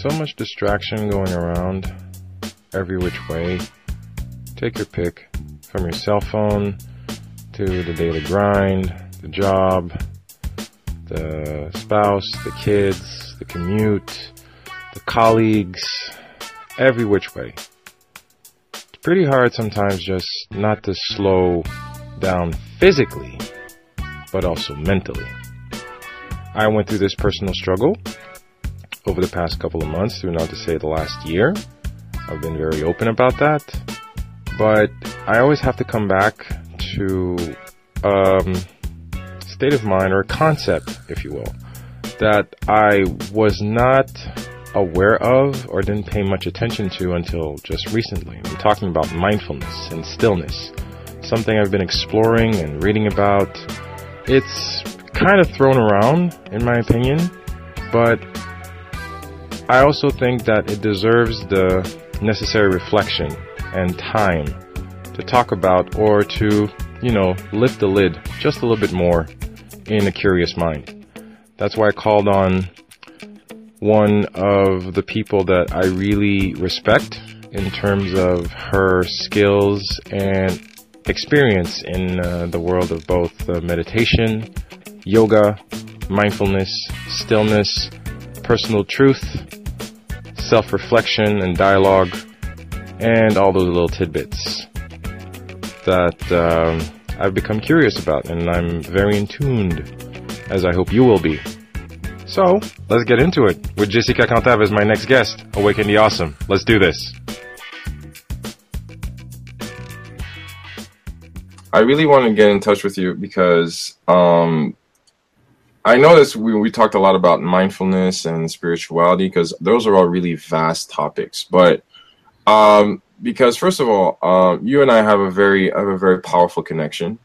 so much distraction going around every which way, take your pick from your cell phone to the daily grind, the job, the spouse, the kids, the commute, the colleagues, every which way. It's pretty hard sometimes just not to slow down physically, but also mentally. I went through this personal struggle over the past couple of months, through not to say the last year. I've been very open about that. But I always have to come back to um, state of mind or a concept, if you will, that I was not aware of or didn't pay much attention to until just recently. I'm talking about mindfulness and stillness, something I've been exploring and reading about. It's kind of thrown around, in my opinion, but I also think that it deserves the necessary reflection and time to talk about or to, you know, lift the lid just a little bit more in a curious mind. That's why I called on one of the people that I really respect in terms of her skills and experience in uh, the world of both uh, meditation, yoga, mindfulness, stillness, personal truth, self reflection and dialogue, and all those little tidbits that um, I've become curious about, and I'm very in tuned, as I hope you will be. So, let's get into it with Jessica Cantave as my next guest. Awaken the Awesome. Let's do this. I really want to get in touch with you because um, I noticed we, we talked a lot about mindfulness and spirituality because those are all really vast topics. But um, because first of all, um, you and I have a very have a very powerful connection,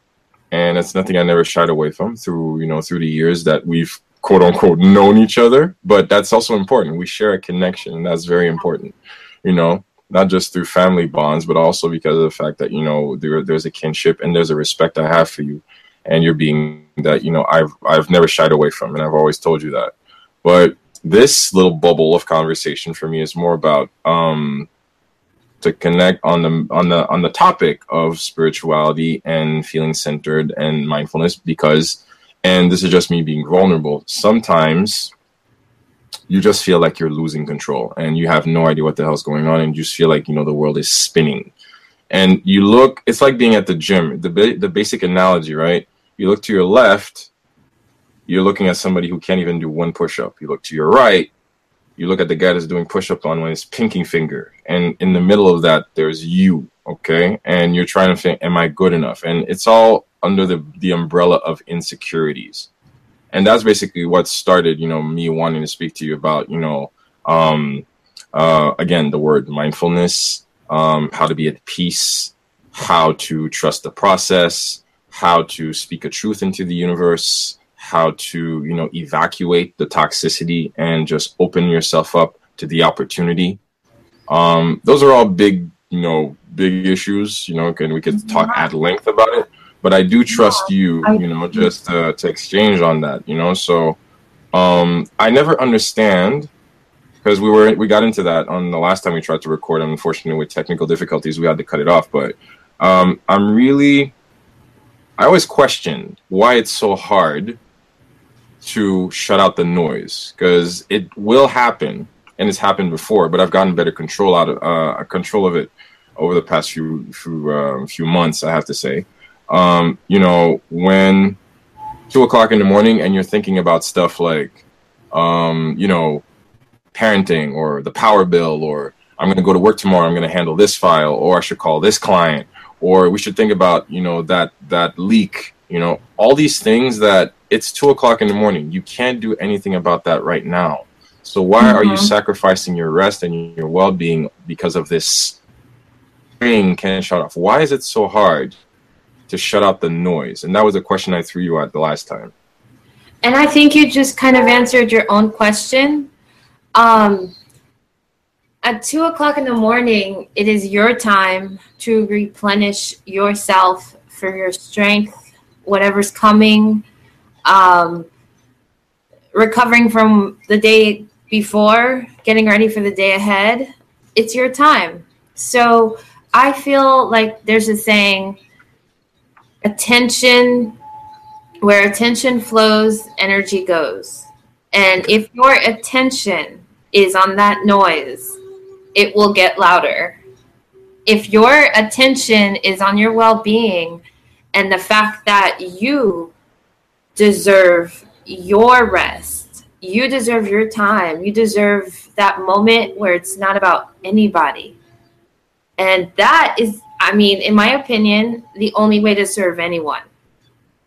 and it's nothing I never shied away from through you know through the years that we've quote unquote known each other. But that's also important. We share a connection, and that's very important. You know, not just through family bonds, but also because of the fact that you know there, there's a kinship and there's a respect I have for you and you're being that you know I've I've never shied away from, and I've always told you that. But this little bubble of conversation for me is more about um, to connect on the on the on the topic of spirituality and feeling centered and mindfulness because and this is just me being vulnerable sometimes you just feel like you're losing control and you have no idea what the hell's going on and you just feel like you know the world is spinning. And you look it's like being at the gym. The the basic analogy right you look to your left, you're looking at somebody who can't even do one push up. You look to your right, you look at the guy that's doing push up on his pinking finger. And in the middle of that, there's you, okay? And you're trying to think, am I good enough? And it's all under the, the umbrella of insecurities. And that's basically what started, you know, me wanting to speak to you about, you know, um, uh, again, the word mindfulness, um, how to be at peace, how to trust the process, how to speak a truth into the universe, how to, you know, evacuate the toxicity and just open yourself up to the opportunity. Um, those are all big, you know, big issues, you know, and we could talk at length about it. But I do trust you, you know, just uh, to exchange on that, you know. So um, I never understand because we were we got into that on the last time we tried to record. And unfortunately, with technical difficulties, we had to cut it off. But um, I'm really I always question why it's so hard to shut out the noise because it will happen and it's happened before, but I've gotten better control out of uh, control of it over the past few few uh, few months. I have to say, um, you know, when two o'clock in the morning and you're thinking about stuff like, um, you know, parenting or the power bill or I'm going to go to work tomorrow. I'm going to handle this file or I should call this client or we should think about you know that that leak you know all these things that it's two o'clock in the morning. You can't do anything about that right now. So why mm-hmm. are you mm-hmm. sacrificing your rest and your well-being because of this thing can't shut off? Why is it so hard to shut out the noise? And that was a question i threw you at the last time. And i think you just kind of answered your own question. Um, at two o'clock in the morning, it is your time to replenish yourself for your strength, whatever's coming, um, recovering from the day before getting ready for the day ahead, it's your time. So I feel like there's a saying attention, where attention flows, energy goes. And if your attention is on that noise, it will get louder. If your attention is on your well being and the fact that you deserve your rest, you deserve your time, you deserve that moment where it's not about anybody. And that is, I mean, in my opinion, the only way to serve anyone.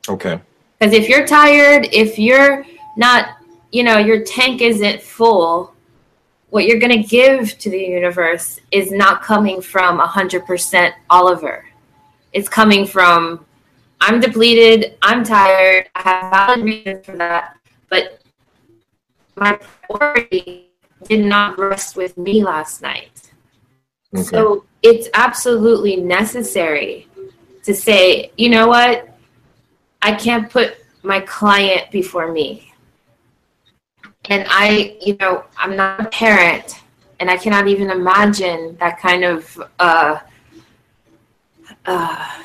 Okay. Because if you're tired, if you're not, you know, your tank isn't full, what you're going to give to the universe is not coming from 100% Oliver. It's coming from, I'm depleted, I'm tired, I have valid reasons for that, but my priority did not rest with me last night. Okay. So it's absolutely necessary to say, you know what? I can't put my client before me and I, you know, I'm not a parent, and I cannot even imagine that kind of uh, uh,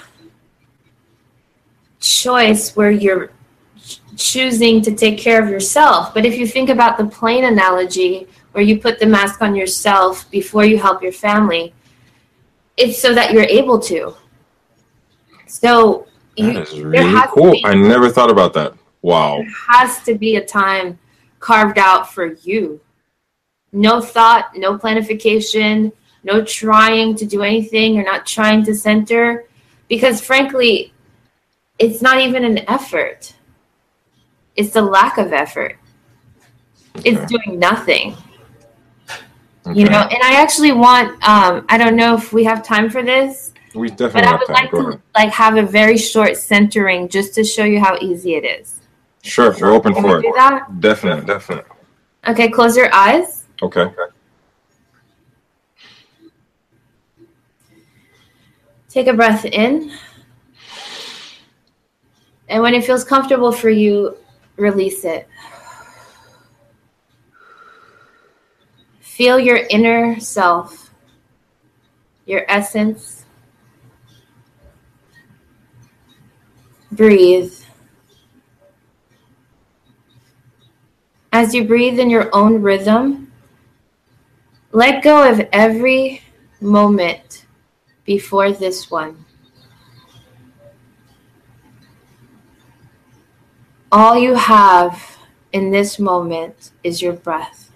choice where you're choosing to take care of yourself. But if you think about the plane analogy, where you put the mask on yourself before you help your family, it's so that you're able to. So that you, is really cool. I never thought about that. Wow. There has to be a time carved out for you. No thought, no planification, no trying to do anything. You're not trying to center because, frankly, it's not even an effort. It's the lack of effort. Okay. It's doing nothing. Okay. You know, and I actually want um, I don't know if we have time for this. We definitely but I would like to like have a very short centering just to show you how easy it is. Sure, we're open Can for it. That? Definitely, definitely. Okay, close your eyes. Okay. Take a breath in. And when it feels comfortable for you, release it. Feel your inner self, your essence. Breathe. As you breathe in your own rhythm, let go of every moment before this one. All you have in this moment is your breath.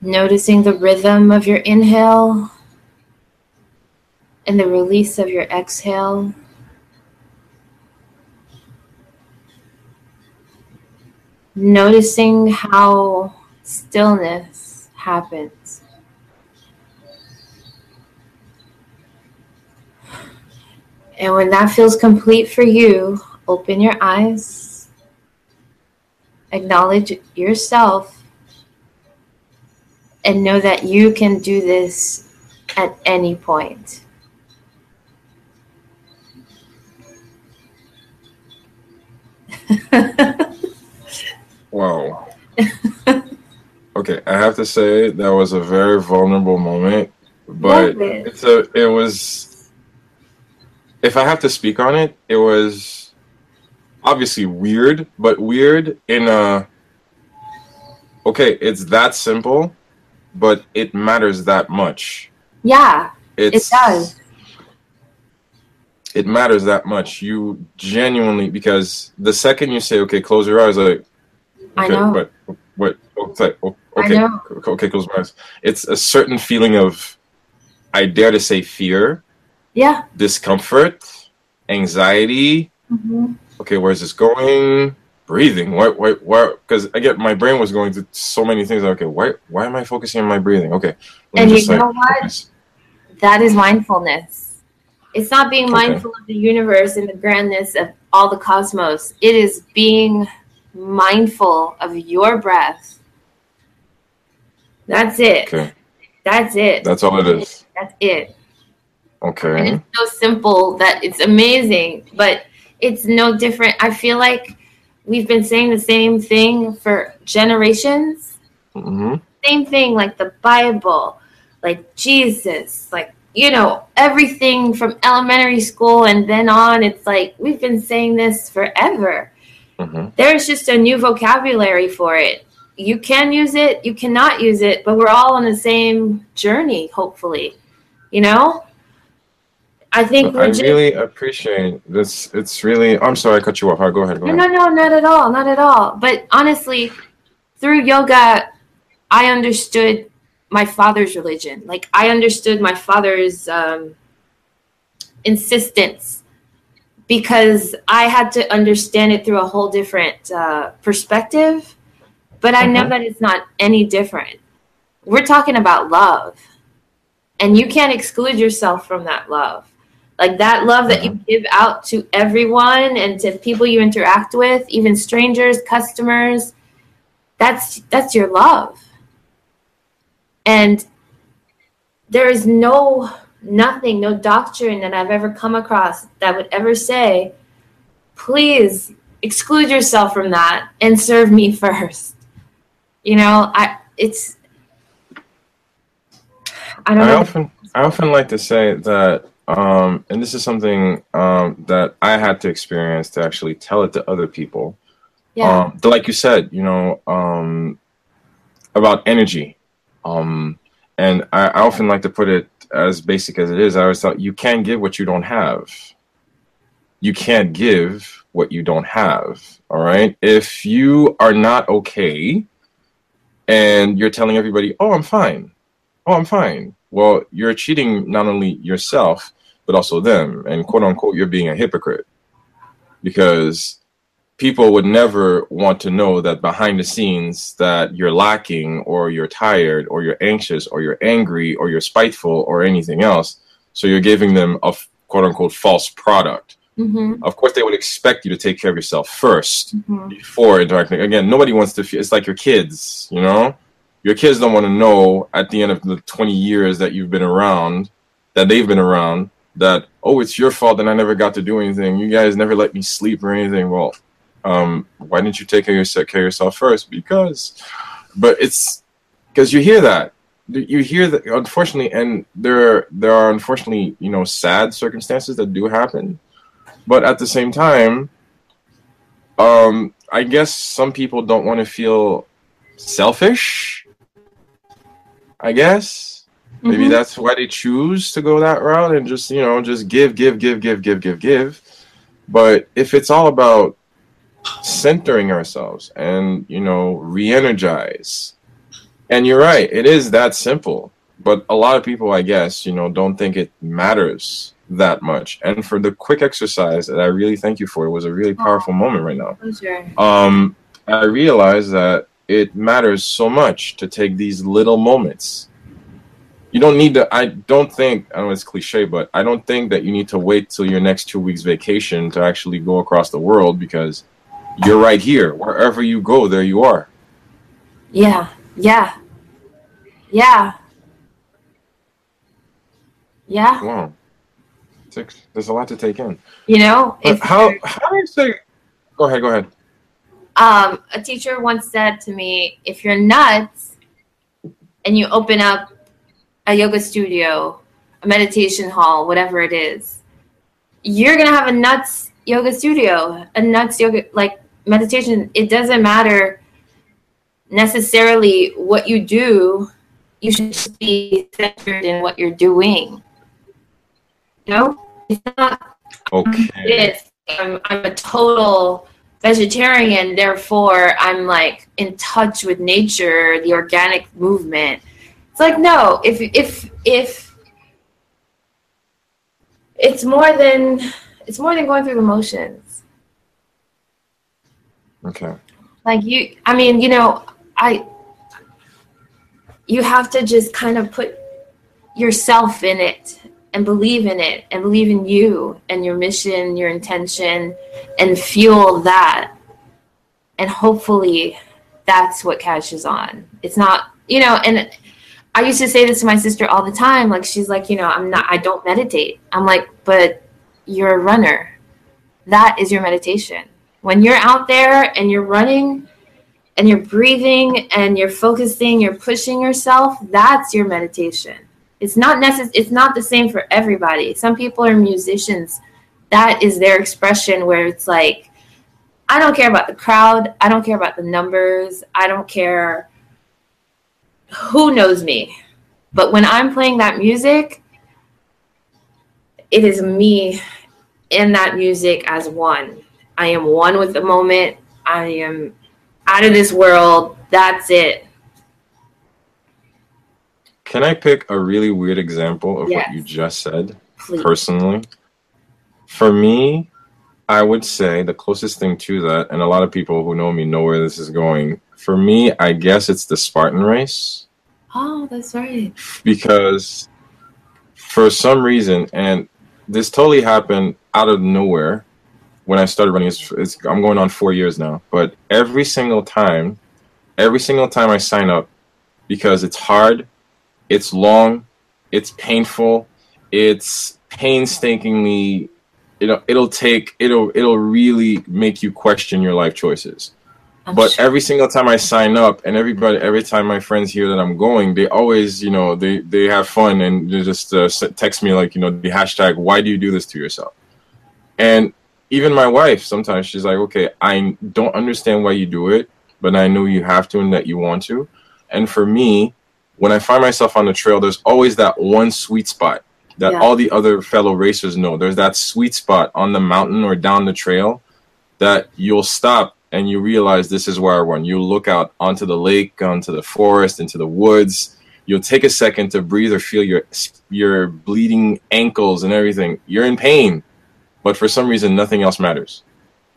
Noticing the rhythm of your inhale and the release of your exhale. Noticing how stillness happens. And when that feels complete for you, open your eyes, acknowledge yourself, and know that you can do this at any point. Wow. okay, I have to say that was a very vulnerable moment, but it. it's a it was. If I have to speak on it, it was obviously weird, but weird in a. Okay, it's that simple, but it matters that much. Yeah, it's, it does. It matters that much. You genuinely because the second you say, "Okay, close your eyes," like I know. But what? Okay, okay, okay, close my eyes. It's a certain feeling of, I dare to say, fear. Yeah. Discomfort, anxiety. Mm-hmm. Okay, where's this going? Breathing. Why? Why? Why? Because again, my brain was going to so many things. Okay, why? Why am I focusing on my breathing? Okay. And you know like, what? Focus. That is mindfulness. It's not being mindful okay. of the universe and the grandness of all the cosmos. It is being mindful of your breath. That's it. Okay. That's it. That's all it is. That's it. Okay. And it's so simple that it's amazing, but it's no different. I feel like we've been saying the same thing for generations. hmm Same thing like the Bible, like Jesus, like you know, everything from elementary school and then on. It's like we've been saying this forever. Hmm There's just a new vocabulary for it. You can use it, you cannot use it, but we're all on the same journey, hopefully. You know? I think I just really appreciate this. It's really. I'm sorry, I cut you off. Right, go ahead. Go No, ahead. no, no, not at all, not at all. But honestly, through yoga, I understood my father's religion. Like I understood my father's um, insistence because I had to understand it through a whole different uh, perspective. But I know Mhm. that it's not any different. We're talking about love, and you can't exclude yourself from that love. Like that love that you give out to everyone and to people you interact with, even strangers, customers, that's that's your love. And there is no nothing, no doctrine that I've ever come across that would ever say, please exclude yourself from that and serve me first. You know, I it's I don't I know. often, I often like to say that, um, and this is something um, that I had to experience to actually tell it to other people. Yeah. Um, like you said, you know, um, about energy. Um, and I, I often like to put it as basic as it is. I always thought you can't give what you don't have. You can't give what you don't have. All right. If you are not okay and you're telling everybody, oh, I'm fine. Oh, I'm fine. Well, you're cheating not only yourself, but also them. And quote unquote, you're being a hypocrite because people would never want to know that behind the scenes that you're lacking or you're tired or you're anxious or you're angry or you're spiteful or anything else. So you're giving them a quote unquote false product. Mm-hmm. of course they would expect you to take care of yourself 1st Mm-hmm. before interacting. Again nobody wants to feel it's like your kids you know? Your kids don't want to know at the end of the 20 years that you've been around that they've been around that oh it's your fault that i never got to do anything. You guys never let me sleep or anything. Well um, why didn't you take care of yourself, care of yourself first? Because but it's because you hear that. You hear that unfortunately and there there are unfortunately you know sad circumstances that do happen. But at the same time um i guess some people don't want to feel selfish i guess. Maybe Mhm. that's why they choose to go that route and just you know just give give give give give give give. But if it's all about centering ourselves and you know re-energize and you're right it is that simple but a lot of people i guess you know don't think it matters that much and for the quick exercise that i really thank you for it was a really powerful moment right now um, I realize that it matters so much to take these little moments. You don't need to. I don't think. I know it's cliche, but I don't think that you need to wait till your next two weeks vacation to actually go across the world because you're right here. Wherever you go, there you are. Yeah, yeah, yeah, yeah. Wow, Six. There's a lot to take in. You know, if how? How do you say? Go ahead. Go ahead. um, a teacher once said to me, if you're nuts and you open up a yoga studio, a meditation hall, whatever it is, you're gonna have a nuts yoga studio, a nuts yoga like meditation. It doesn't matter necessarily what you do. You should just be centered in what you're doing. You know, it's not Okay. it's I'm, I'm a total vegetarian therefore i'm like in touch with nature the organic movement it's like no if if if it's more than it's more than going through the motions Okay. like you i mean you know i you have to just kind of put yourself in it and believe in it and believe in you and your mission your intention and fuel that. And hopefully that's what catches on. It's not you know and i used to say this to my sister all the time. Like she's like you know i'm not i don't meditate. I'm like but you're a runner. That is your meditation When you're out there and you're running and you're breathing and you're focusing, you're pushing yourself, that's your meditation. It's not necess- it's not the same for everybody. Some people are musicians. That is their expression where it's like I don't care about the crowd, I don't care about the numbers, I don't care who knows me. But when I'm playing that music, it is me in that music as one. I am one with the moment. I am out of this world. That's it. Can I pick a really weird example of Yes. what you just said Please. personally? For me, I would say the closest thing to that, and a lot of people who know me know where this is going. For me, I guess it's the Spartan race Oh, that's right. because for some reason, and this totally happened out of nowhere when I started running. It's, it's, I'm going on four years now, but every single time, every single time I sign up, because it's hard, it's long, it's painful, it's painstakingly, you know, it'll take, it'll, it'll really make you question your life choices I'm but sure. every single time I sign up, and everybody, every time my friends hear that I'm going, they always, you know, they they have fun and they just uh, text me like, you know, the hashtag, why do you do this to yourself? And even my wife, sometimes she's like, okay, I don't understand why you do it, but I know you have to and that you want to. And for me, when I find myself on the trail, there's always that one sweet spot that Yeah. all the other fellow racers know. There's that sweet spot on the mountain or down the trail that you'll stop and you realize this is where I run. You look out onto the lake, onto the forest, into the woods. You'll take a second to breathe or feel your your bleeding ankles and everything. You're in pain, but for some reason, nothing else matters.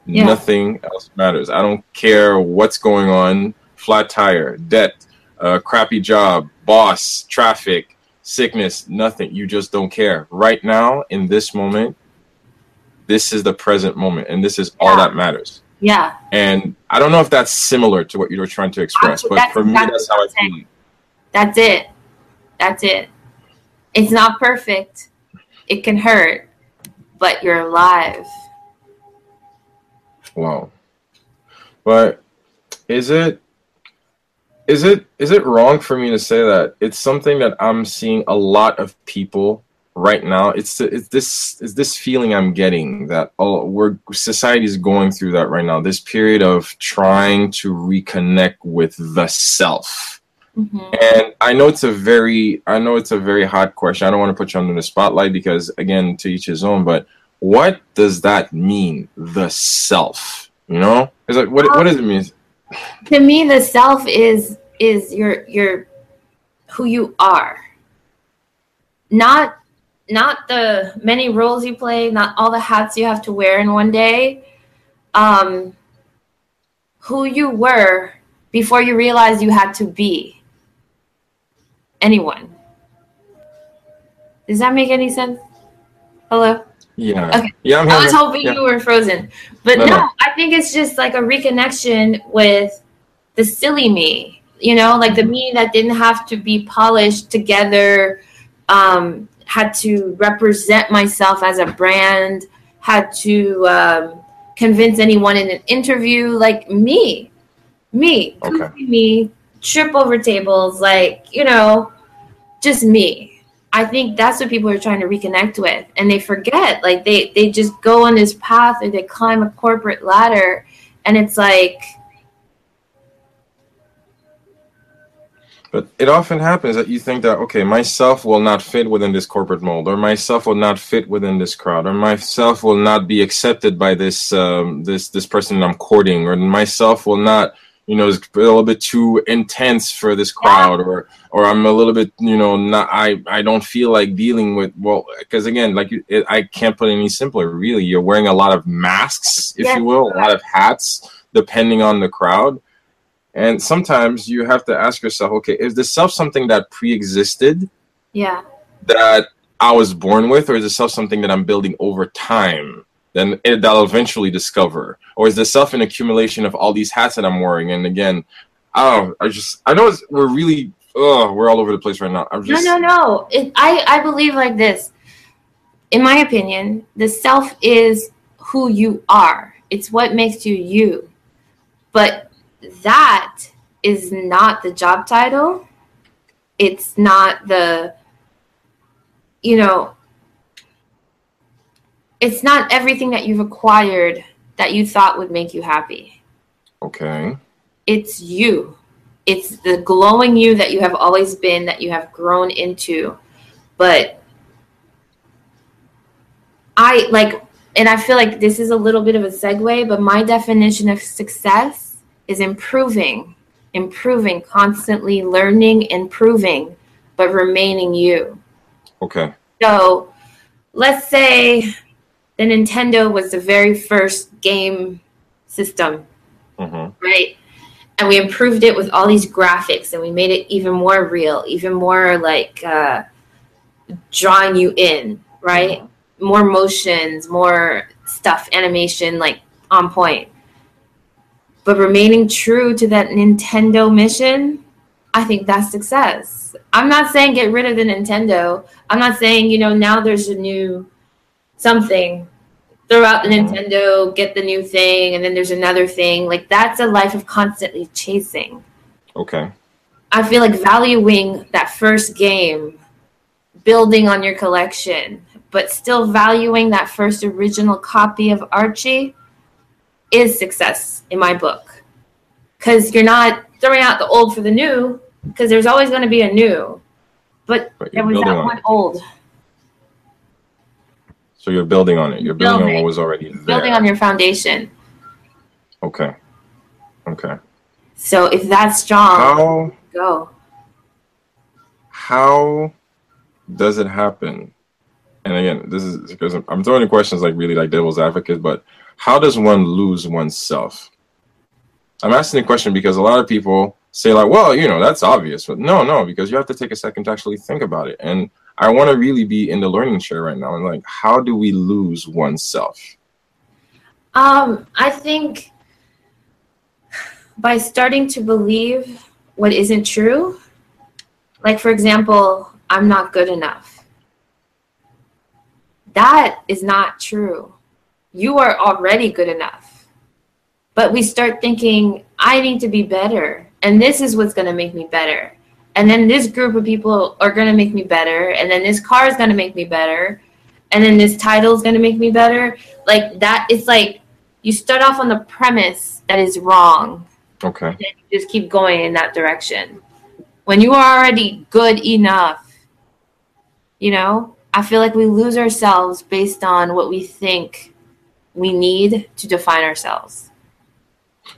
Yeah. Nothing else matters. I don't care what's going on. Flat tire, debt, uh, crappy job, boss, traffic, sickness, nothing. You just don't care. Right now, in this moment, this is the present moment, and this is all that matters. yeah, And I don't know if that's similar to what you were trying to express, Actually, but that's for me, that's how I feel. that's it. That's it. It's not perfect. It can hurt, but you're alive. Wow. But is it is it is it wrong for me to say that it's something that I'm seeing a lot of people right now? It's it's this is this feeling I'm getting that oh we're society is going through that right now. This period of trying to reconnect with the self. Mhm. And I know it's a very I know it's a very hot question. I don't want to put you under the spotlight because again, to each his own, but what does that mean? The self. You know? It's like what what does it mean? To me, the self is is your your who you are. Not not the many roles you play, not all the hats you have to wear in one day. Um, who you were before you realized you had to be anyone. Does that make any sense? Hello? Yeah. Okay. Yeah, I'm I was hoping Yeah. you were frozen. But No, no, no. I think it's just like a reconnection with the silly me, you know, like the Mm-hmm. me that didn't have to be polished together, um, had to represent myself as a brand, had to um, convince anyone in an interview, like me, me, Okay. me, trip over tables, like, you know, just me. I think that's what people are trying to reconnect with, and they forget. Like they they just go on this path, or they climb a corporate ladder, and it's like, But it often happens that you think that okay, myself will not fit within this corporate mold, or myself will not fit within this crowd, or myself will not be accepted by this um, this this person I'm courting, or myself will not, you know, is a little bit too intense for this crowd, or or I'm a little bit, you know, not I I don't feel like dealing with well, because again, like it, I can't put it any simpler. Really, you're wearing a lot of masks, if Yeah. you will, a lot of hats, depending on the crowd. And sometimes you have to ask yourself, okay, is this self something that pre-existed yeah, that I was born with, or is this self something that I'm building over time? Then it, that I'll eventually discover, or is the self an accumulation of all these hats that I'm wearing? And again, I don't. I just I know it's, we're really oh we're all over the place right now. I'm no, just no, no. It, I I believe like this. In my opinion, the self is who you are. It's what makes you you. But that is not the job title. It's not the, you know, it's not everything that you've acquired that you thought would make you happy. Okay. It's you. It's the glowing you that you have always been, that you have grown into. But I like, and I feel like this is a little bit of a segue, but my definition of success is improving, improving, constantly learning, improving, but remaining you. Okay. So let's say the Nintendo was the very first game system, Mm-hmm. right? And we improved it with all these graphics and we made it even more real, even more like uh, drawing you in, right? More motions, more stuff, animation, like on point. But remaining true to that Nintendo mission, I think that's success. I'm not saying get rid of the Nintendo. I'm not saying, you know, now there's a new something throw out the Mhm. Nintendo, get the new thing, and then there's another thing. Like that's a life of constantly chasing. Okay. I feel like valuing that first game, building on your collection, but still valuing that first original copy of Archie is success in my book. Because you're not throwing out the old for the new, because there's always going to be a new. But But there was that on one old. So you're building on it. You're building, on what was already there. Building on your foundation. okay. Okay. So if that's strong, How go. how does it happen? And again, this is because I'm- I'm throwing in questions like really like devil's advocate, but how does one lose oneself? I'm asking the question because a lot of people say like, well, you know, that's obvious, but no, no, because you have to take a second to actually think about it. And I want to really be in the learning chair right now. And like, how do we lose oneself? Um, I think by starting to believe what isn't true, like for example, I'm not good enough. That is not true. You are already good enough. But we start thinking, I need to be better, and this is what's going to make me better. And then this group of people are going to make me better, and then this car is going to make me better, and then this title is going to make me better. Like that, it's like you start off on the premise that is wrong, Okay. and you just keep going in that direction. When you are already good enough, you know, I feel like we lose ourselves based on what we think we need to define ourselves.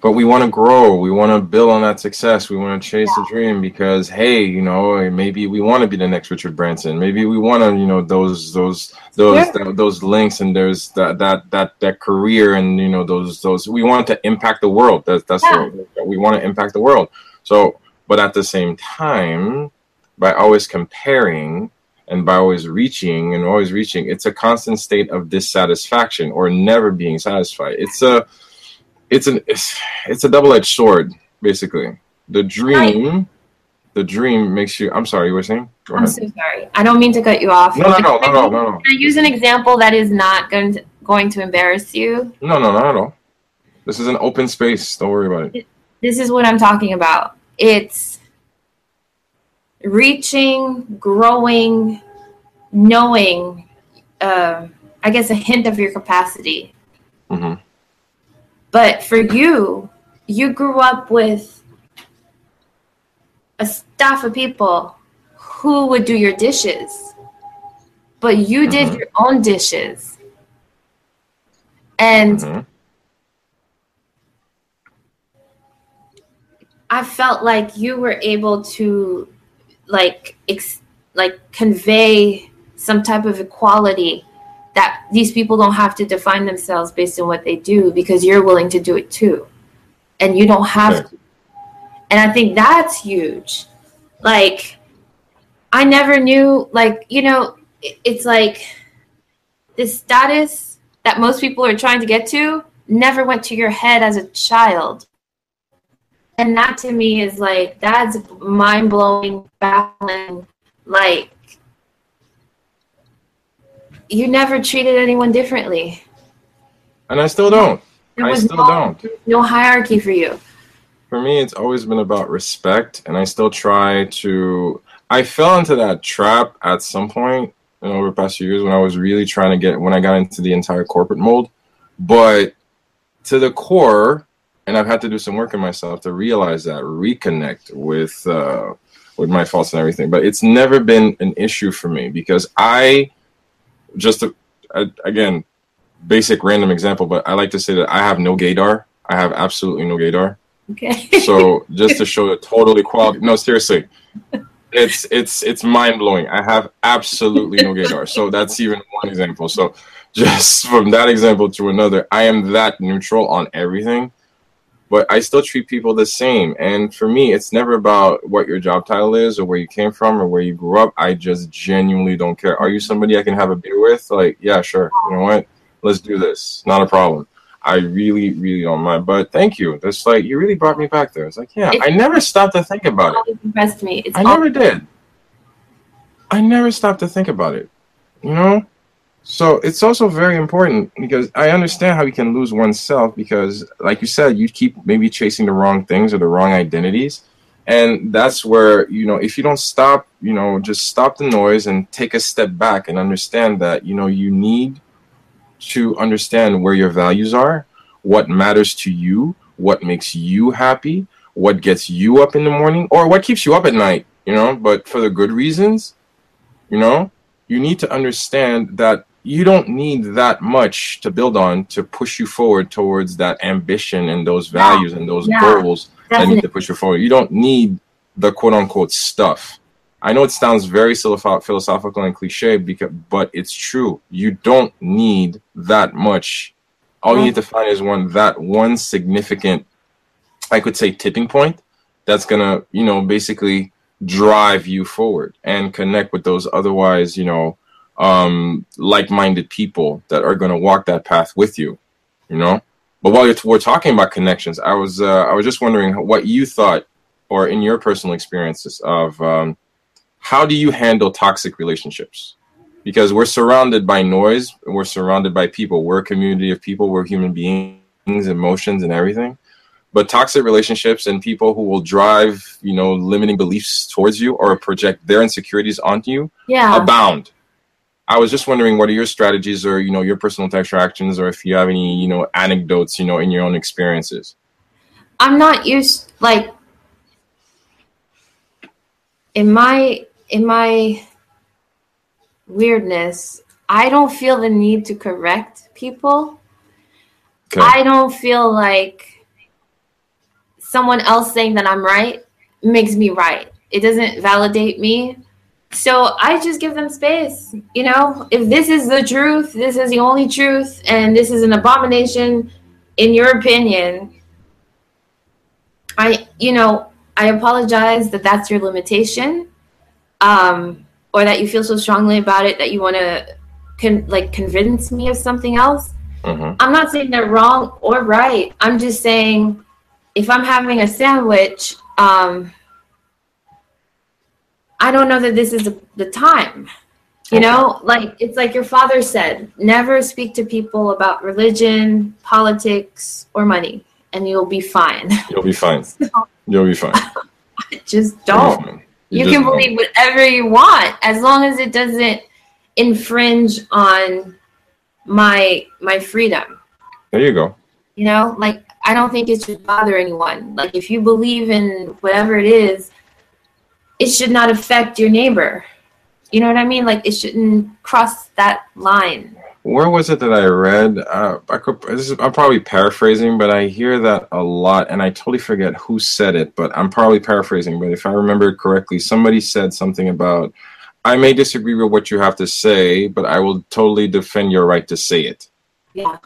But we want to grow. We want to build on that success. We want to chase a dream because hey you know maybe we want to be the next Richard Branson. Maybe we want to you know those those those Yeah. th- those links and there's that that that that career and you know those those we want to impact the world. That's that's Yeah. what, we want to impact the world. So but at the same time by always comparing and by always reaching and always reaching it's a constant state of dissatisfaction or never being satisfied. It's a it's an it's, it's a double-edged sword basically the dream the dream makes you i'm sorry you were saying go I'm ahead so sorry. I don't mean to cut you off. no no no no no no no Can I use an example that is not going to, going to embarrass you? no no not at all this is an open space don't worry about it This is what I'm talking about. It's reaching, growing, knowing, uh, I guess, a hint of your capacity. hmm But for you, you grew up with a staff of people who would do your dishes, but you did Mhm. your own dishes. And hmm I felt like you were able to like ex- like convey some type of equality that these people don't have to define themselves based on what they do because you're willing to do it too. And you don't have Sure. to. And I think that's huge. Like I never knew like, you know, it's like this status that most people are trying to get to never went to your head as a child and that to me is like that's mind blowing, baffling. Like you never treated anyone differently. and i still don't I still no, don't. No hierarchy for you. For me, it's always been about respect, and I still try to. I fell into that trap at some point you know, over the past few years when I was really trying to get when I got into the entire corporate mold, but to the core, and I've had to do some work in myself to realize that, reconnect with uh, with my faults and everything. But it's never been an issue for me because I just again basic random example, but I like to say that I have no gaydar. I have absolutely no gaydar. Okay. So just to show the total equality, no, seriously, it's it's it's mind blowing. I have absolutely no gaydar. So that's even one example. So just from that example to another, I am that neutral on everything. But I still treat people the same. And for me, it's never about what your job title is or where you came from or where you grew up. I just genuinely don't care. Are you somebody I can have a beer with? Like, yeah, sure. You know what? Let's do this. Not a problem. I really, really don't mind. But thank you. That's like you really brought me back there. It's like, yeah, I never stopped to think about it. Impressed me. It's I never did. I never stopped to think about it. You know? So it's also very important because I understand how you can lose oneself because, like you said, you keep maybe chasing the wrong things or the wrong identities. And that's where, you know, if you don't stop, you know, just stop the noise and take a step back and understand that, you know, you need to understand where your values are, what matters to you, what makes you happy, what gets you up in the morning, or what keeps you up at night, you know, but for the good reasons, you know, you need to understand that you don't need that much to build on to push you forward towards that ambition and those values yeah. and those yeah, goals definitely. that need to push you forward. You don't need the quote unquote stuff. I know it sounds very philosophical and cliche, because, but it's true. You don't need that much. All you need to find is one that one significant, I could say, tipping point that's gonna, you know, basically drive you forward and connect with those otherwise, you know, um, like-minded people that are going to walk that path with you, you know. But while we're talking about connections, I was uh, I was just wondering what you thought, or in your personal experiences of um, how do you handle toxic relationships? Because we're surrounded by noise, we're surrounded by people. We're a community of people. We're human beings, emotions, and everything. But toxic relationships and people who will drive, you know, limiting beliefs towards you or project their insecurities onto you, yeah. abound. I was just wondering what are your strategies or you know your personal interactions or if you have any you know anecdotes you know in your own experiences. I'm not used like in my in my weirdness, I don't feel the need to correct people. Okay. I don't feel like someone else saying that I'm right makes me right. It doesn't validate me. So I just give them space. You know, if this is the truth, this is the only truth, and this is an abomination, in your opinion, I, you know, I apologize that that's your limitation, um, or that you feel so strongly about it that you want to, con- like, convince me of something else. Mm-hmm. I'm not saying they're wrong or right. I'm just saying, if I'm having a sandwich, um, I don't know that this is the time. You know, like it's like your father said, never speak to people about religion, politics, or money, and you'll be fine. You'll be fine. so, you'll be fine. just don't. You, you can believe don't. whatever you want as long as it doesn't infringe on my my freedom. There you go. You know, like I don't think it should bother anyone. Like if you believe in whatever it is, it should not affect your neighbor. You know what I mean? Like it shouldn't cross that line. Where was it that I read? Uh, I could, is, I'm probably paraphrasing, but I hear that a lot, and I totally forget who said it. But I'm probably paraphrasing. But if I remember correctly, somebody said something about, "I may disagree with what you have to say, but I will totally defend your right to say it." Yeah,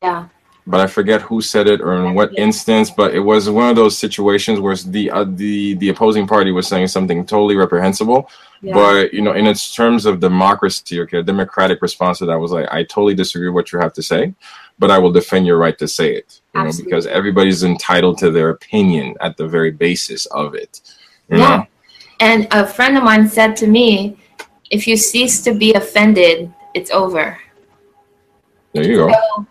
yeah but I forget who said it or in what instance. But it was one of those situations where the uh, the the opposing party was saying something totally reprehensible. Yeah. But you know, in its terms of democracy, okay, a democratic response to that was like, I totally disagree with what you have to say, but I will defend your right to say it. You know, because everybody's entitled to their opinion at the very basis of it. yeah. Know? And a friend of mine said to me, if you cease to be offended, it's over. There you go. So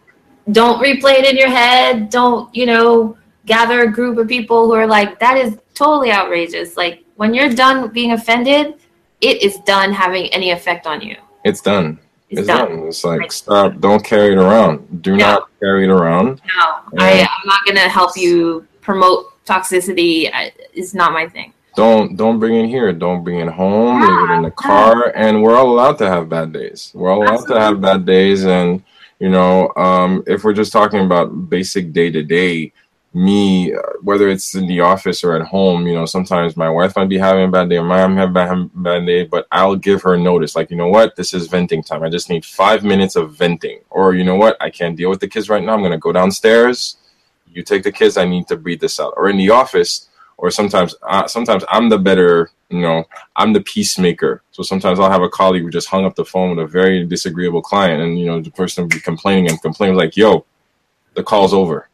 don't replay it in your head. Don't, you know, gather a group of people who are like, that is totally outrageous. Like, when you're done being offended, it is done having any effect on you. It's done. It's, it's done. done. It's like, stop. Don't carry it around. Do no. not carry it around. No, I, I'm not going to help you promote toxicity. It's not my thing. Don't don't bring it here. Don't bring it home. Yeah. Leave it in the car. And we're all allowed to have bad days. We're all allowed Absolutely. to have bad days. And you know, um, if we're just talking about basic day to day, me, whether it's in the office or at home, you know, sometimes my wife might be having a bad day or my mom have a bad day, but I'll give her notice. Like, you know what? This is venting time. I just need five minutes of venting. Or, you know what? I can't deal with the kids right now. I'm going to go downstairs. You take the kids. I need to breathe this out. Or in the office, or sometimes, uh, sometimes I'm the better, you know, I'm the peacemaker. So sometimes I'll have a colleague who just hung up the phone with a very disagreeable client, and you know, the person will be complaining and complaining like, "Yo, the call's over."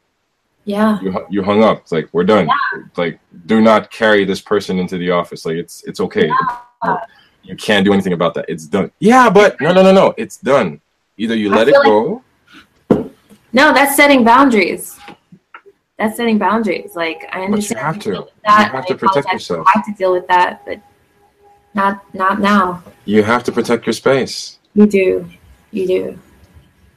Yeah. You, you hung up. It's like we're done. Yeah. Like do not carry this person into the office. Like it's it's okay. Yeah. You can't do anything about that. It's done. Yeah, but no no no no. It's done. Either you let it go. Like, no, that's setting boundaries. That's setting boundaries. Like I understand. You have to. That. You have to protect yourself. I have to deal with that, but not not now. You have to protect your space. You do. You do.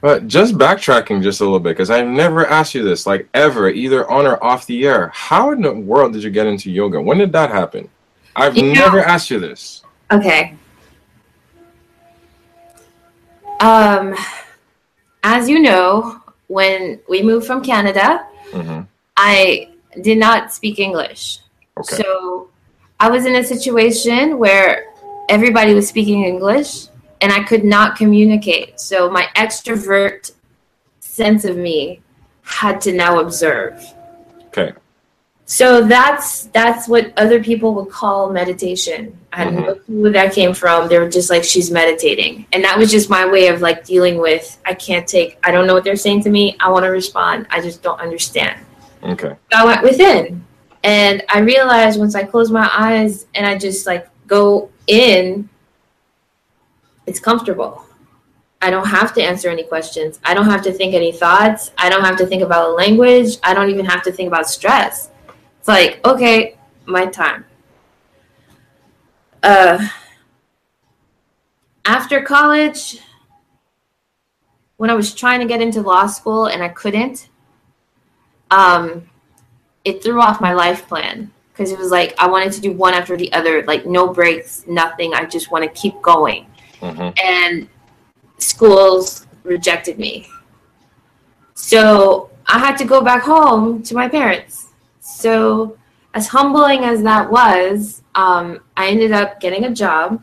But just backtracking just a little bit, because I've never asked you this, like ever, either on or off the air. How in the world did you get into yoga? When did that happen? I've you never know, asked you this. Okay. Um, as you know, when we moved from Canada, mm-hmm. I did not speak English. Okay. So I was in a situation where everybody was speaking English and I could not communicate. So my extrovert sense of me had to now observe. Okay. So that's that's what other people would call meditation. I don't mm-hmm. know who that came from. They were just like she's meditating, and that was just my way of like dealing with. I can't take. I don't know what they're saying to me. I want to respond. I just don't understand. Okay. So I went within, and I realized once I close my eyes and I just like go in it's comfortable. I don't have to answer any questions. I don't have to think any thoughts. I don't have to think about a language. I don't even have to think about stress. Like, okay, my time. Uh, after college, when I was trying to get into law school and I couldn't, um, it threw off my life plan because it was like I wanted to do one after the other, like no breaks, nothing. I just want to keep going mm-hmm. and schools rejected me. So I had to go back home to my parents. So, as humbling as that was, um, I ended up getting a job.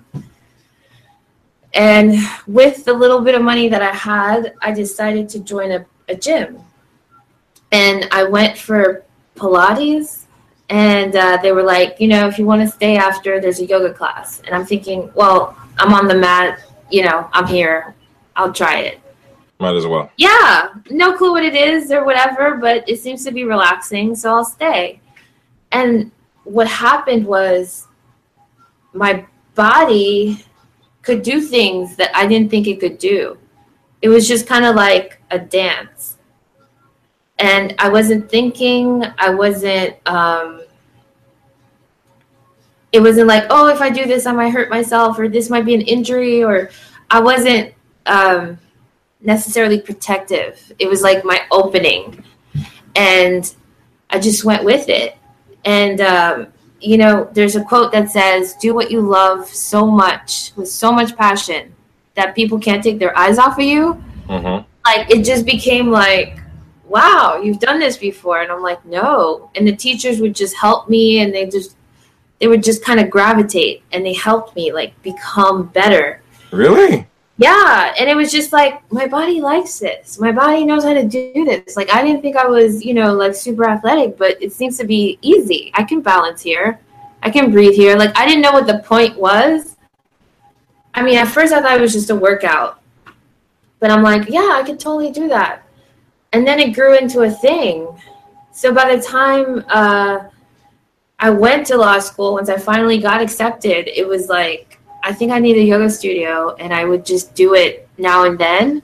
And with the little bit of money that I had, I decided to join a, a gym. And I went for Pilates. And uh, they were like, you know, if you want to stay after, there's a yoga class. And I'm thinking, well, I'm on the mat, you know, I'm here. I'll try it. Might as well. Yeah. No clue what it is or whatever, but it seems to be relaxing, so I'll stay. And what happened was my body could do things that I didn't think it could do. It was just kind of like a dance. And I wasn't thinking, I wasn't um, it wasn't like, oh, if I do this, I might hurt myself, or this might be an injury, or I wasn't um, necessarily protective. It was like my opening, and I just went with it. And um, you know, there's a quote that says, "Do what you love so much with so much passion that people can't take their eyes off of you." Mm-hmm. Like it just became like wow, you've done this before. And I'm like, no. And the teachers would just help me and they just they would just kind of gravitate and they helped me like become better. Really? Yeah, and it was just like my body likes this. My body knows how to do this. Like I didn't think I was, you know, like super athletic, but it seems to be easy. I can balance here. I can breathe here. Like I didn't know what the point was. I mean, at first I thought it was just a workout. But I'm like, yeah, I could totally do that. And then it grew into a thing. So by the time uh I went to law school once I finally got accepted. It was like I think I need a yoga studio, and I would just do it now and then.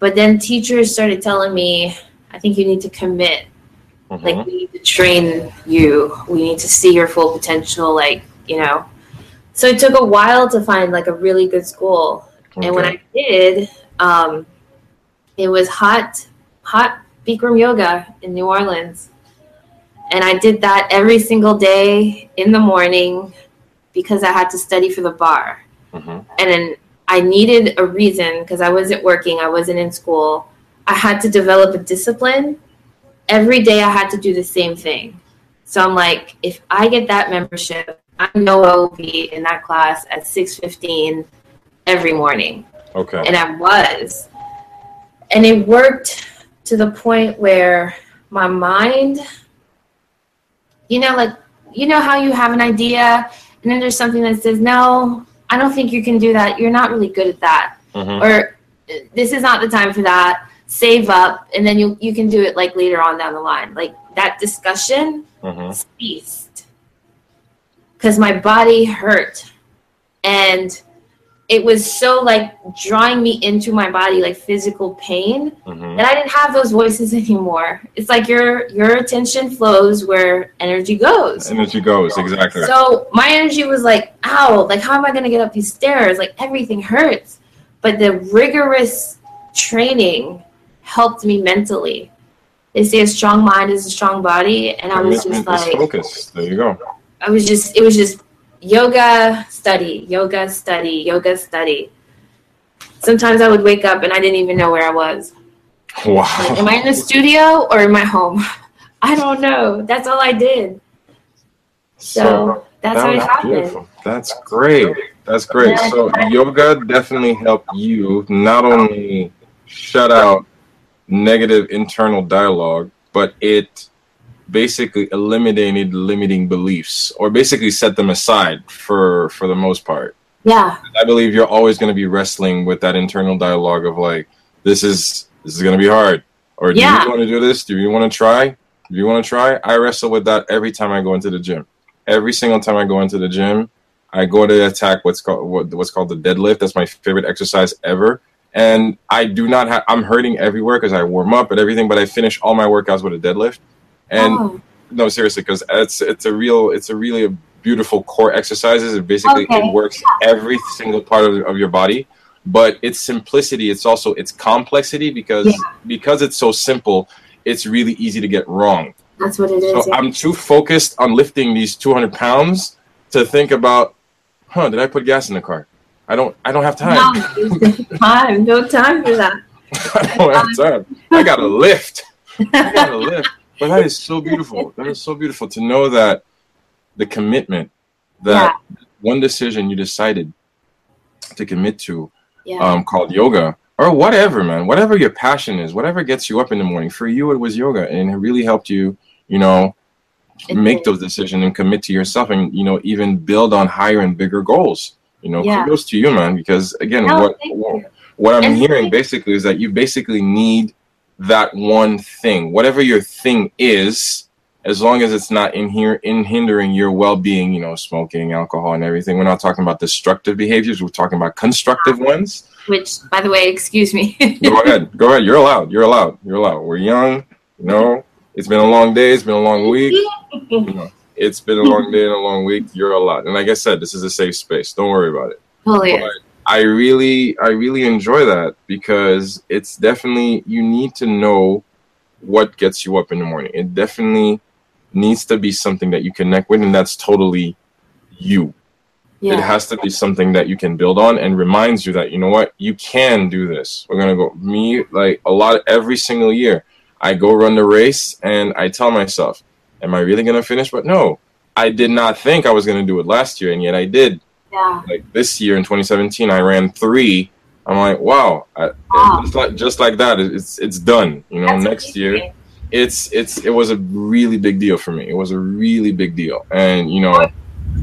but then teachers started telling me, I think you need to commit. Mhm. Like, we need to train you. We need to see your full potential. Like, you know. So it took a while to find like a really good school. And when I did, um, it was hot, hot Bikram yoga in New Orleans. And I did that every single day in the morning because I had to study for the bar. Mhm. And then I needed a reason because I wasn't working, I wasn't in school. I had to develop a discipline. Every day I had to do the same thing. So I'm like, if I get that membership, I know I will be in that class at 6:15 every morning Okay. and I was. And it worked to the point where my mind, you know, like, you know how you have an idea and then there's something that says, no, I don't think you can do that. You're not really good at that. Mhm. Or this is not the time for that. Save up and then you, you can do it like later on down the line. Like that discussion Mhm. ceased because my body hurt and it was so like drawing me into my body like physical pain Mhm. that I didn't have those voices anymore. It's like your your attention flows where energy goes. Energy goes exactly. So my energy was like, ow, like how am I gonna get up these stairs? Like everything hurts. But the rigorous training helped me mentally. They say a strong mind is a strong body, and I was just like, focus. There you go. I was just, it was just yoga study, yoga study, yoga study. Sometimes I would wake up and I didn't even know where I was. Wow. Like, am I in the studio or in my home? I don't know. That's all I did. So that's how it was happened. beautiful. That's great. That's great. So yoga definitely helped you not only shut out negative internal dialogue, but it basically eliminated limiting beliefs or basically set them aside for for the most part. Yeah, I believe you're always going to be wrestling with that internal dialogue of like this is this is going to be hard or do Yeah. you want to do this? Do you want to try? Do you want to try? I wrestle with that every time I go into the gym. Every single time I go into the gym, I go to attack what's called what, what's called the deadlift. That's my favorite exercise ever. And I do not have. I'm hurting everywhere because I warm up and everything, but I finish all my workouts with a deadlift. And Oh, no, seriously, because it's it's a real it's a really a beautiful core exercises. It basically Okay. it works every single part of, of your body, but its simplicity. It's also its complexity because Yeah. because it's so simple. It's really easy to get wrong. that's what it is. So yeah. I'm too focused on lifting these 200 pounds to think about, huh? Did I put gas in the car? I don't. I don't have time. No, no time, no time for that. I don't have um, time. I gotta lift. I gotta lift. But that is so beautiful. That is so beautiful to know that the commitment that one decision you decided to commit to, Yeah, um, called yoga or whatever, man, whatever your passion is, whatever gets you up in the morning. For you, it was yoga, and it really helped you, you know, It make those decisions and commit to yourself, and you know, even build on higher and bigger goals. You know, Yeah. kudos to you, man, because again, No, what what, what I'm And- hearing basically is that you basically need that one thing, whatever your thing is, as long as it's not in here in hindering your well-being, you know, smoking, alcohol, and everything. We're not talking about destructive behaviors. We're talking about constructive ones. Which, by the way, excuse me. Go ahead, go ahead. You're allowed. You're allowed. You're allowed. We're young. You know, it's been a long day. It's been a long week. You know, it's been a long day and a long week. You're allowed. And like I said, this is a safe space. Don't worry about it. Totally. But I really, I really enjoy that because it's definitely you need to know what gets you up in the morning. It definitely needs to be something that you connect with, and that's totally you. It has to be something that you can build on and reminds you that you know what you can do this. We're gonna go. Me like a lot every single year. I go run the race and I tell myself, "Am I really gonna finish?" But no, I did not think I was gonna do it last year, and yet I did Yeah. like this year in 2017 i ran three i'm like wow, I, Wow. just like just like that it's it's done you know That's next year it's it's it was a really big deal for me it was a really big deal and you know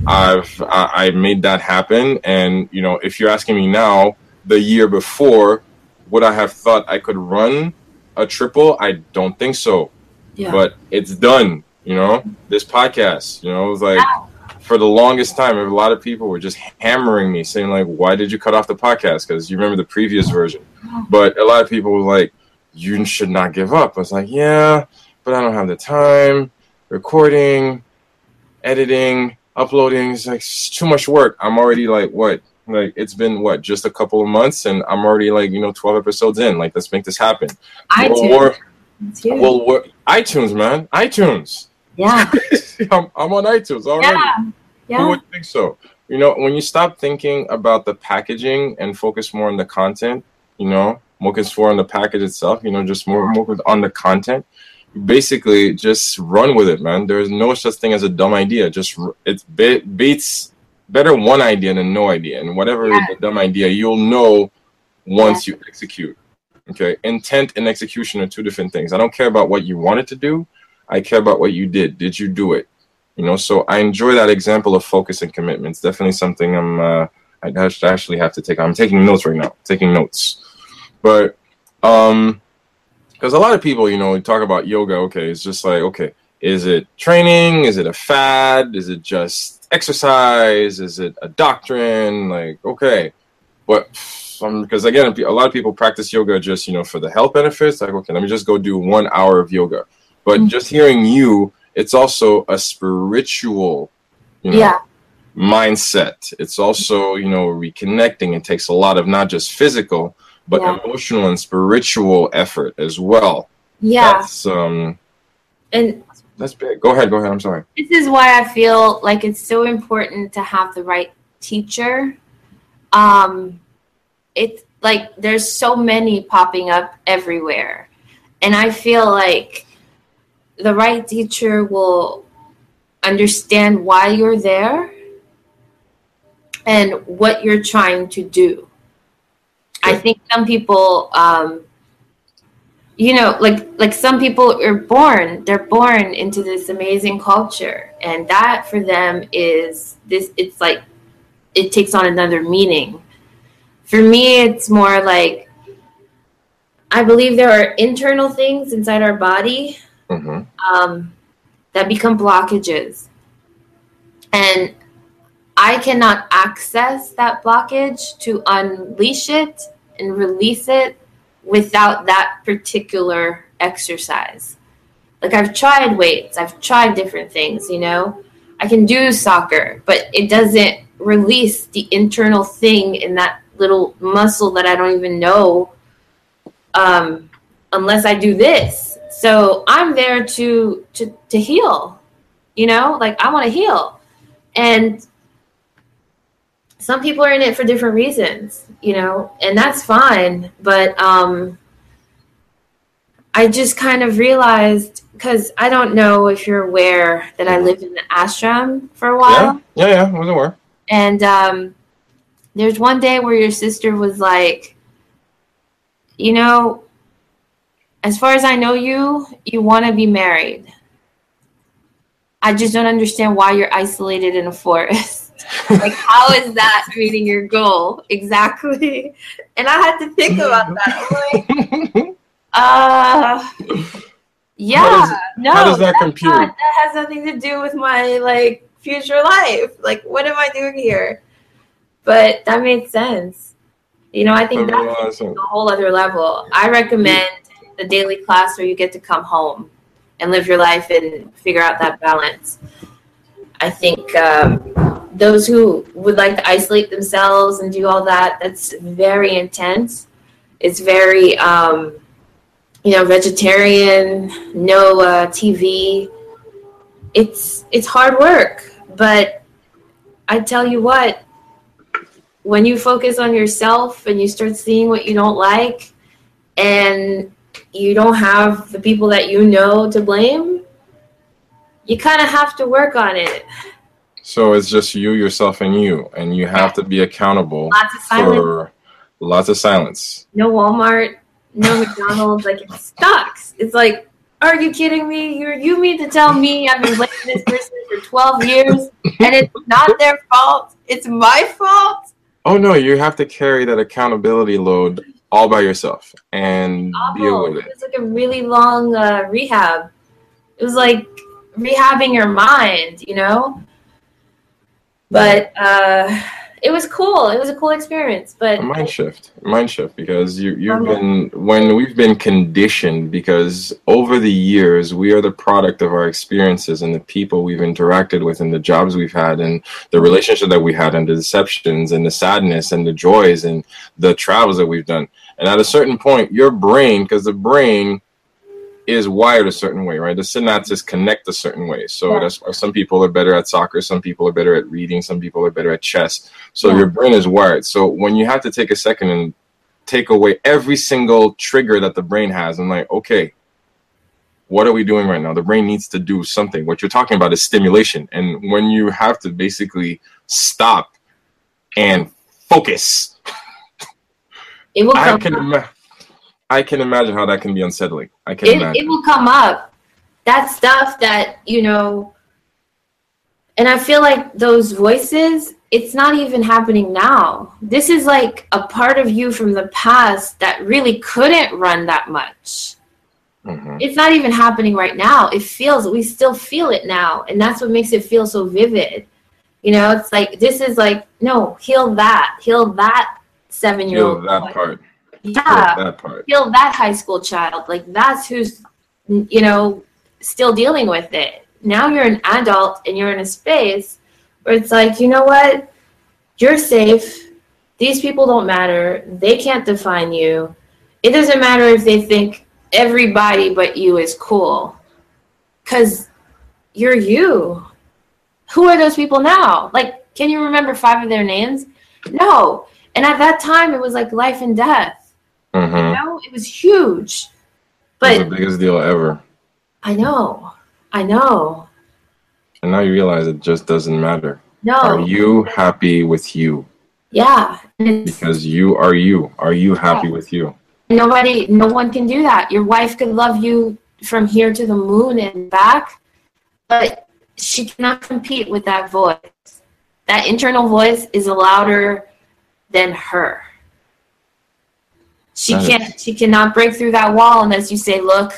i've i, I made that happen and you know if you're asking me now the year before would i have thought i could run a triple i don't think so Yeah. but it's done you know this podcast you know it was like Wow. For the longest time a lot of people were just hammering me saying like why did you cut off the podcast because you remember the previous version But a lot of people were like, you should not give up. I was like, yeah, but I don't have the time. Recording, editing, uploading is like it's too much work. I'm already like what? Like it's been what? Just a couple of months, and I'm already like you know 12 episodes in. Like let's make this happen. iTunes. Well, It's well, iTunes, man, iTunes. yeah. I'm, I'm on iTunes already. Yeah. Who Yeah. would think so? You know, when you stop thinking about the packaging and focus more on the content, you know, focus more on the package itself, you know, just more, more on the content, you basically just run with it, man. There's no such thing as a dumb idea. Just, be- beats better one idea than no idea. And whatever Yeah. the dumb idea, you'll know once you execute. Okay. Intent and execution are two different things. I don't care about what you wanted to do. I care about what you did. Did you do it? You know so i enjoy that example of focus and commitment. It's definitely something i'm uh, i act- actually have to take i'm taking notes right now taking notes. But um because a lot of people you know talk about yoga okay it's just like okay is it training? Is it a fad? Is it just exercise? Is it a doctrine? Like okay. But um, because again a lot of people practice yoga just you know for the health benefits like okay let me just go do one hour of yoga. But Mhm. just hearing you it's also a spiritual you know Yeah. mindset it's also you know reconnecting it takes a lot of not just physical but Yeah. emotional and spiritual effort as well Yeah. that's um And that's big go ahead go ahead i'm sorry this is why I feel like it's so important to have the right teacher. Um, it's like there's so many popping up everywhere, and I feel like the right teacher will understand why you're there and what you're trying to do. I think some people um, you know like like some people are born they're born into this amazing culture and that for them is this it's like it takes on another meaning for me it's more like i believe there are internal things inside our body hmm um, that become blockages. And I cannot access that blockage to unleash it and release it without that particular exercise. Like I've tried weights, I've tried different things, you know. I can do soccer, but it doesn't release the internal thing in that little muscle that I don't even know um, unless I do this. So I'm there to to to heal, you know, like I want to heal, and some people are in it for different reasons, you know, and that's fine. But um, I just kind of realized because I don't know if you're aware that I lived in the ashram for a while. yeah yeah yeah wasn't aware And um, there's one day where your sister was like, you know, as far as I know you, you want to be married. I just don't understand why you're isolated in a forest. like, how is that meeting your goal exactly? And I had to think about that. I'm like, uh, yeah, How does- no, how does that compute? not- that has nothing to do with my like future life. Like, what am I doing here? But that made sense. You know, I think That made a that's lot a whole other level. I recommend the daily class where you get to come home and live your life and figure out that balance. I think um, those who would like to isolate themselves and do all that, that's very intense. It's very, um, you know, vegetarian, no uh, TV. It's it's hard work, but I tell you what, when you focus on yourself and you start seeing what you don't like and you don't have the people that you know to blame you kind of have to work on it. So it's just you, yourself, and you, and you have to be accountable lots of silence. for lots of silence. no walmart no mcdonald's like it sucks. It's like are you kidding me? You you mean to tell me i've been blaming this person for 12 years and it's not their fault? It's my fault? Oh no, you have to carry that accountability load all by yourself and deal with It it. was like a really long uh, rehab. It was like rehabbing your mind, you know. But uh, it was cool. It was a cool experience, but a mind shift, mind shift, because you you've um, been when we've been conditioned because over the years we are the product of our experiences and the people we've interacted with and the jobs we've had and the relationship that we had and the deceptions and the sadness and the joys and the travels that we've done. And at a certain point, your brain, because the brain is wired a certain way, right? The synapses connect a certain way. So yeah. that's why some people are better at soccer, some people are better at reading, some people are better at chess. So yeah. your brain is wired. So when you have to take a second and take away every single trigger that the brain has, and like, okay, what are we doing right now? The brain needs to do something. What you're talking about is stimulation. And when you have to basically stop and focus, it will I can I can imagine how that can be unsettling. I can it, imagine. It will come up. That stuff that, you know, and I feel like those voices, it's not even happening now. This is like a part of you from the past that really couldn't run that much. Mm-hmm. It's not even happening right now. It feels, we still feel it now. And that's what makes it feel so vivid. You know, it's like, this is like, no, heal that, heal that seven year old. Heal that boy. part yeah. That part. Feel that high school child. Like that's who's you know still dealing with it. Now you're an adult and you're in a space where it's like you know what? You're safe. These people don't matter. They can't define you. It doesn't matter if they think everybody but you is cool. Because you're you. Who are those people now? Like can you remember five of their names? No. And at that time it was like life and death Mm-hmm. You know, it was huge. But it was the biggest deal ever. I know. I know. And now you realize it just doesn't matter. No. Are you happy with you? Yeah. Because you are you. Are you happy yeah. with you? Nobody, no one can do that. Your wife could love you from here to the moon and back, but she cannot compete with that voice. That internal voice is louder than her she can't she cannot break through that wall. Unless you say look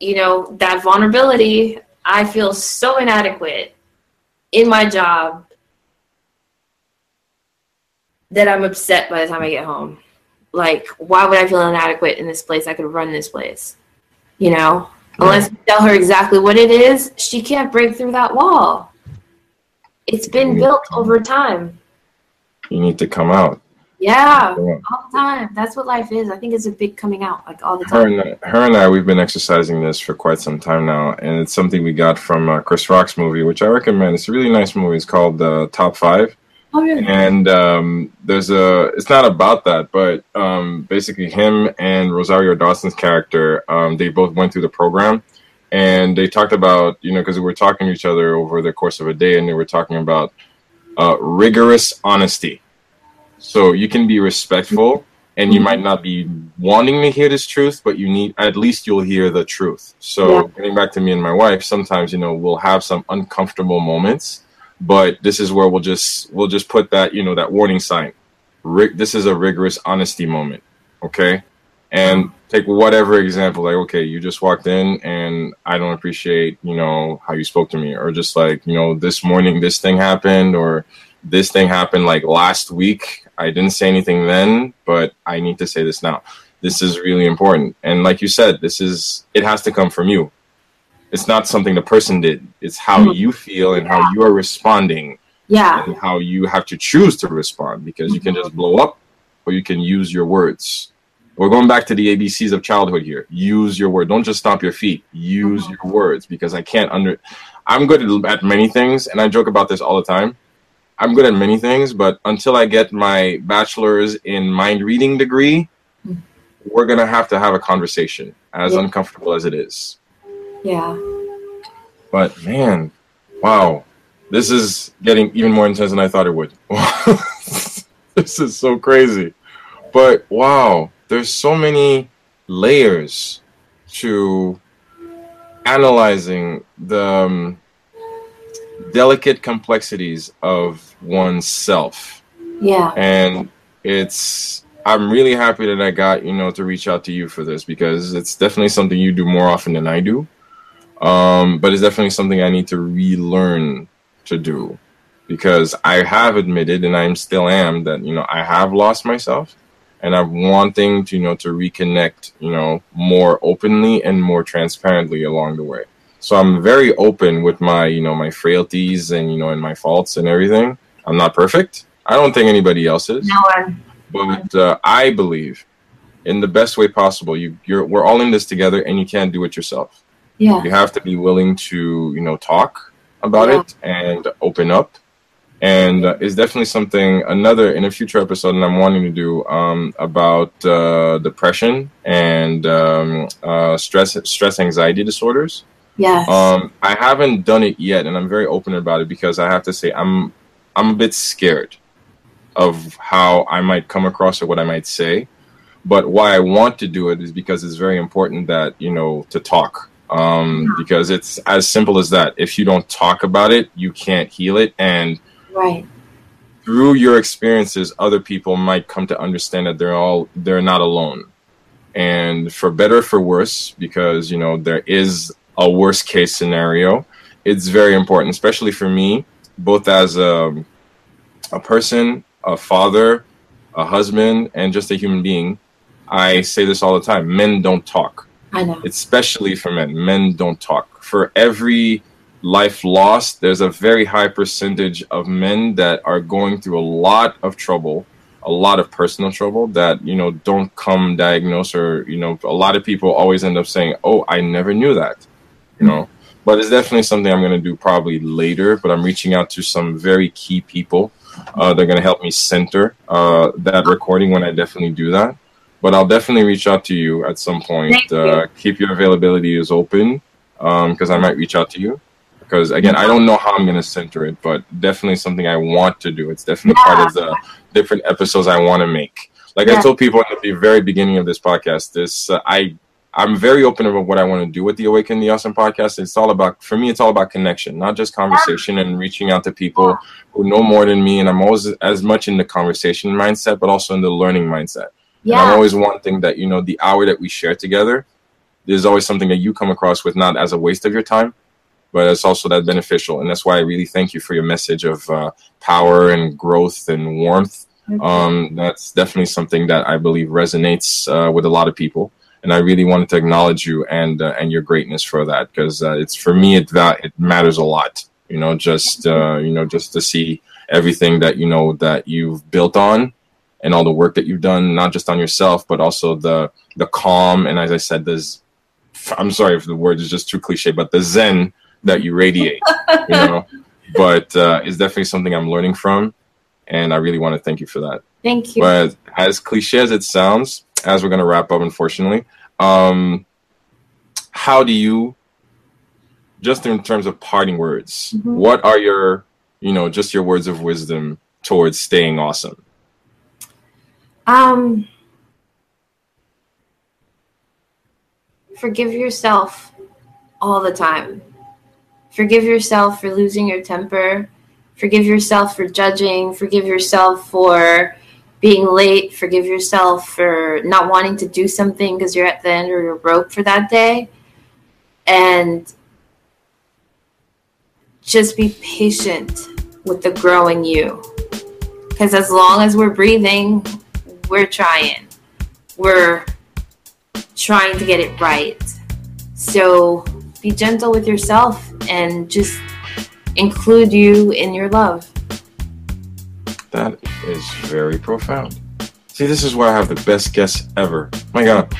you know that vulnerability i feel so inadequate in my job that i'm upset by the time i get home. Like why would i feel inadequate in this place? I could run this place you know? Yeah. unless you tell her exactly what it is she can't break through that wall. It's been built over time. You need to come out yeah, all the time. That's what life is. I think it's a big coming out, like all the time. Her and, her and I, we've been exercising this for quite some time now, and it's something we got from uh, Chris Rock's movie, which I recommend. It's a really nice movie. It's called uh, Top Five. Oh, really? And um, there's a. It's not about that, but um, basically, him and Rosario Dawson's character, um, they both went through the program, and they talked about you know because we were talking to each other over the course of a day, and they were talking about uh, rigorous honesty so you can be respectful and you might not be wanting to hear this truth, but you need at least you'll hear the truth. So yeah. getting back to me and my wife, sometimes you know we'll have some uncomfortable moments, but this is where we'll just we'll just put that you know that warning sign. Rick, this is a rigorous honesty moment, okay? And take whatever example, like okay, you just walked in and I don't appreciate you know how you spoke to me, or just like you know this morning this thing happened, or this thing happened like last week. I didn't say anything then, but I need to say this now. This is really important. And like you said, this is it has to come from you. It's not something the person did. It's how mm-hmm. you feel and how you are responding. Yeah. And how you have to choose to respond because mm-hmm. you can just blow up or you can use your words. We're going back to the ABCs of childhood here. Use your word. Don't just stomp your feet. Use mm-hmm. your words because I can't under I'm good at many things and I joke about this all the time I'm good at many things, but until I get my bachelor's in mind reading degree, we're gonna have to have a conversation, as yeah. uncomfortable as it is. Yeah. But man, wow, this is getting even more intense than I thought it would. this is so crazy. But wow, there's so many layers to analyzing the um, delicate complexities of oneself. Yeah. And it's I'm really happy that I got, you know, to reach out to you for this because it's definitely something you do more often than I do. Um, but it's definitely something I need to relearn to do. because I have admitted and I still am that you know I have lost myself and I'm wanting to you know to reconnect you know more openly and more transparently along the way. So I'm very open with my you know my frailties and you know and my faults and everything. I'm not perfect. I don't think anybody else is. No one. But uh, I believe in the best way possible. You you're we're all in this together and you can't do it yourself. Yeah. You have to be willing to you know talk about Yeah. it and open up and uh, it's definitely something another in a future episode and i'm wanting to do um, about uh, depression and um, uh, stress stress anxiety disorders Yes. um, i haven't done it yet and i'm very open about it because i have to say i'm i'm a bit scared of how i might come across or what i might say. But why i want to do it is because it's very important that you know to talk. Um, because it's as simple as that. If you don't talk about it you can't heal it. And right. through your experiences other people might come to understand that they're all they're not alone. And for better or for worse because you know there is a worst case scenario it's very important especially for me both as a, a person a father a husband and just a human being i say this all the time men don't talk I know. especially for men. Men don't talk. For every life lost, there's a very high percentage of men that are going through a lot of trouble, a lot of personal trouble that, you know, don't come diagnosed or, you know, a lot of people always end up saying, oh, I never knew that, you know. But it's definitely something I'm going to do probably later, but I'm reaching out to some very key people. Uh, they're going to help me center uh, that recording when I definitely do that but I'll definitely reach out to you at some point. Uh, keep your availability is open because I might reach out to you. Because again, I don't know how I'm going to center it, but definitely something I want to do. It's definitely part of the different episodes I want to make. Like I told people at the very beginning of this podcast, this uh, I I'm very open about what I want to do with the Awaken the Awesome podcast. It's all about for me. It's all about connection, not just conversation and reaching out to people who know more than me. And I'm always as much in the conversation mindset, but also in the learning mindset. And I'm always wanting that, you know, the hour that we share together, there's always something that you come across with not as a waste of your time, but it's also that beneficial. And that's why I really thank you for your message of uh, power and growth and warmth. Um, that's definitely something that I believe resonates uh, with a lot of people. And I really wanted to acknowledge you and uh, and your greatness for that because uh, it's for me it va- it matters a lot. You know, just uh, you know, just to see everything that you know that you've built on and all the work that you've done, not just on yourself, but also the the calm and as I said, this I'm sorry if the word is just too cliche, but the zen that you radiate, you know. But uh, it's definitely something I'm learning from, and I really want to thank you for that. Thank you. But as cliche as it sounds, as we're gonna wrap up, unfortunately, um, how do you, just in terms of parting words, Mhm. what are your, you know, just your words of wisdom towards staying awesome? Um, forgive yourself all the time. Forgive yourself for losing your temper. Forgive yourself for judging. Forgive yourself for being late. Forgive yourself for not wanting to do something because you're at the end or you're broke for that day. And just be patient with the growing you. Because as long as we're breathing, we're trying. We're trying to get it right. So be gentle with yourself and just include you in your love. That is very profound. See, this is why I have the best guests ever. My God,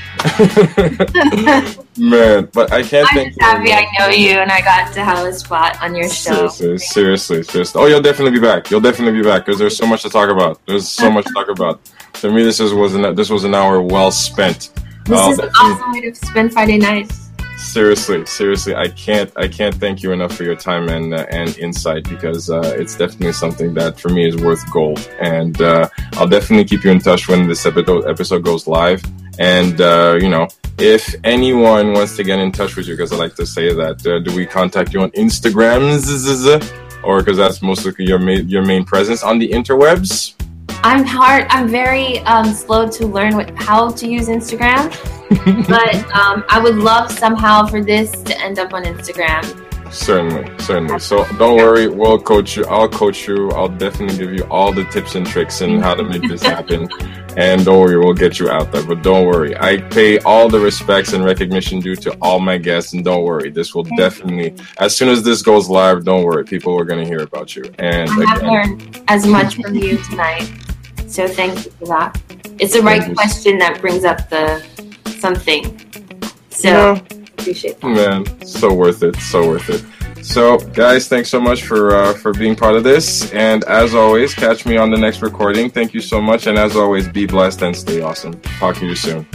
man! But I can't I'm thank just happy. I know you and I got to have a spot on your show. Seriously, seriously, seriously. Oh, you'll definitely be back. You'll definitely be back because there's so much to talk about. There's so much to talk about. To me, this is was an, this was an hour well spent. This I'll is an awesome way to spend Friday nights. Seriously, seriously, I can't I can't thank you enough for your time and uh, and insight because uh, it's definitely something that for me is worth gold. And uh, I'll definitely keep you in touch when this episode episode goes live. And uh, you know, if anyone wants to get in touch with you, because I like to say that, uh, do we contact you on Instagram? Or because that's mostly your main, your main presence on the interwebs. I'm hard. I'm very um, slow to learn what, how to use Instagram, but um, I would love somehow for this to end up on Instagram. Certainly, certainly. So don't worry, we'll coach you. I'll coach you. I'll definitely give you all the tips and tricks and how to make this happen. And don't worry, we'll get you out there. But don't worry, I pay all the respects and recognition due to all my guests. And don't worry, this will definitely, as soon as this goes live, don't worry, people are going to hear about you. And I have learned as much from you tonight. So thank you for that. It's the right question that brings up the something. So appreciate that. Man, so worth it. So worth it. So, guys, thanks so much for uh, for being part of this. And as always, catch me on the next recording. Thank you so much. And as always, be blessed and stay awesome. Talk to you soon.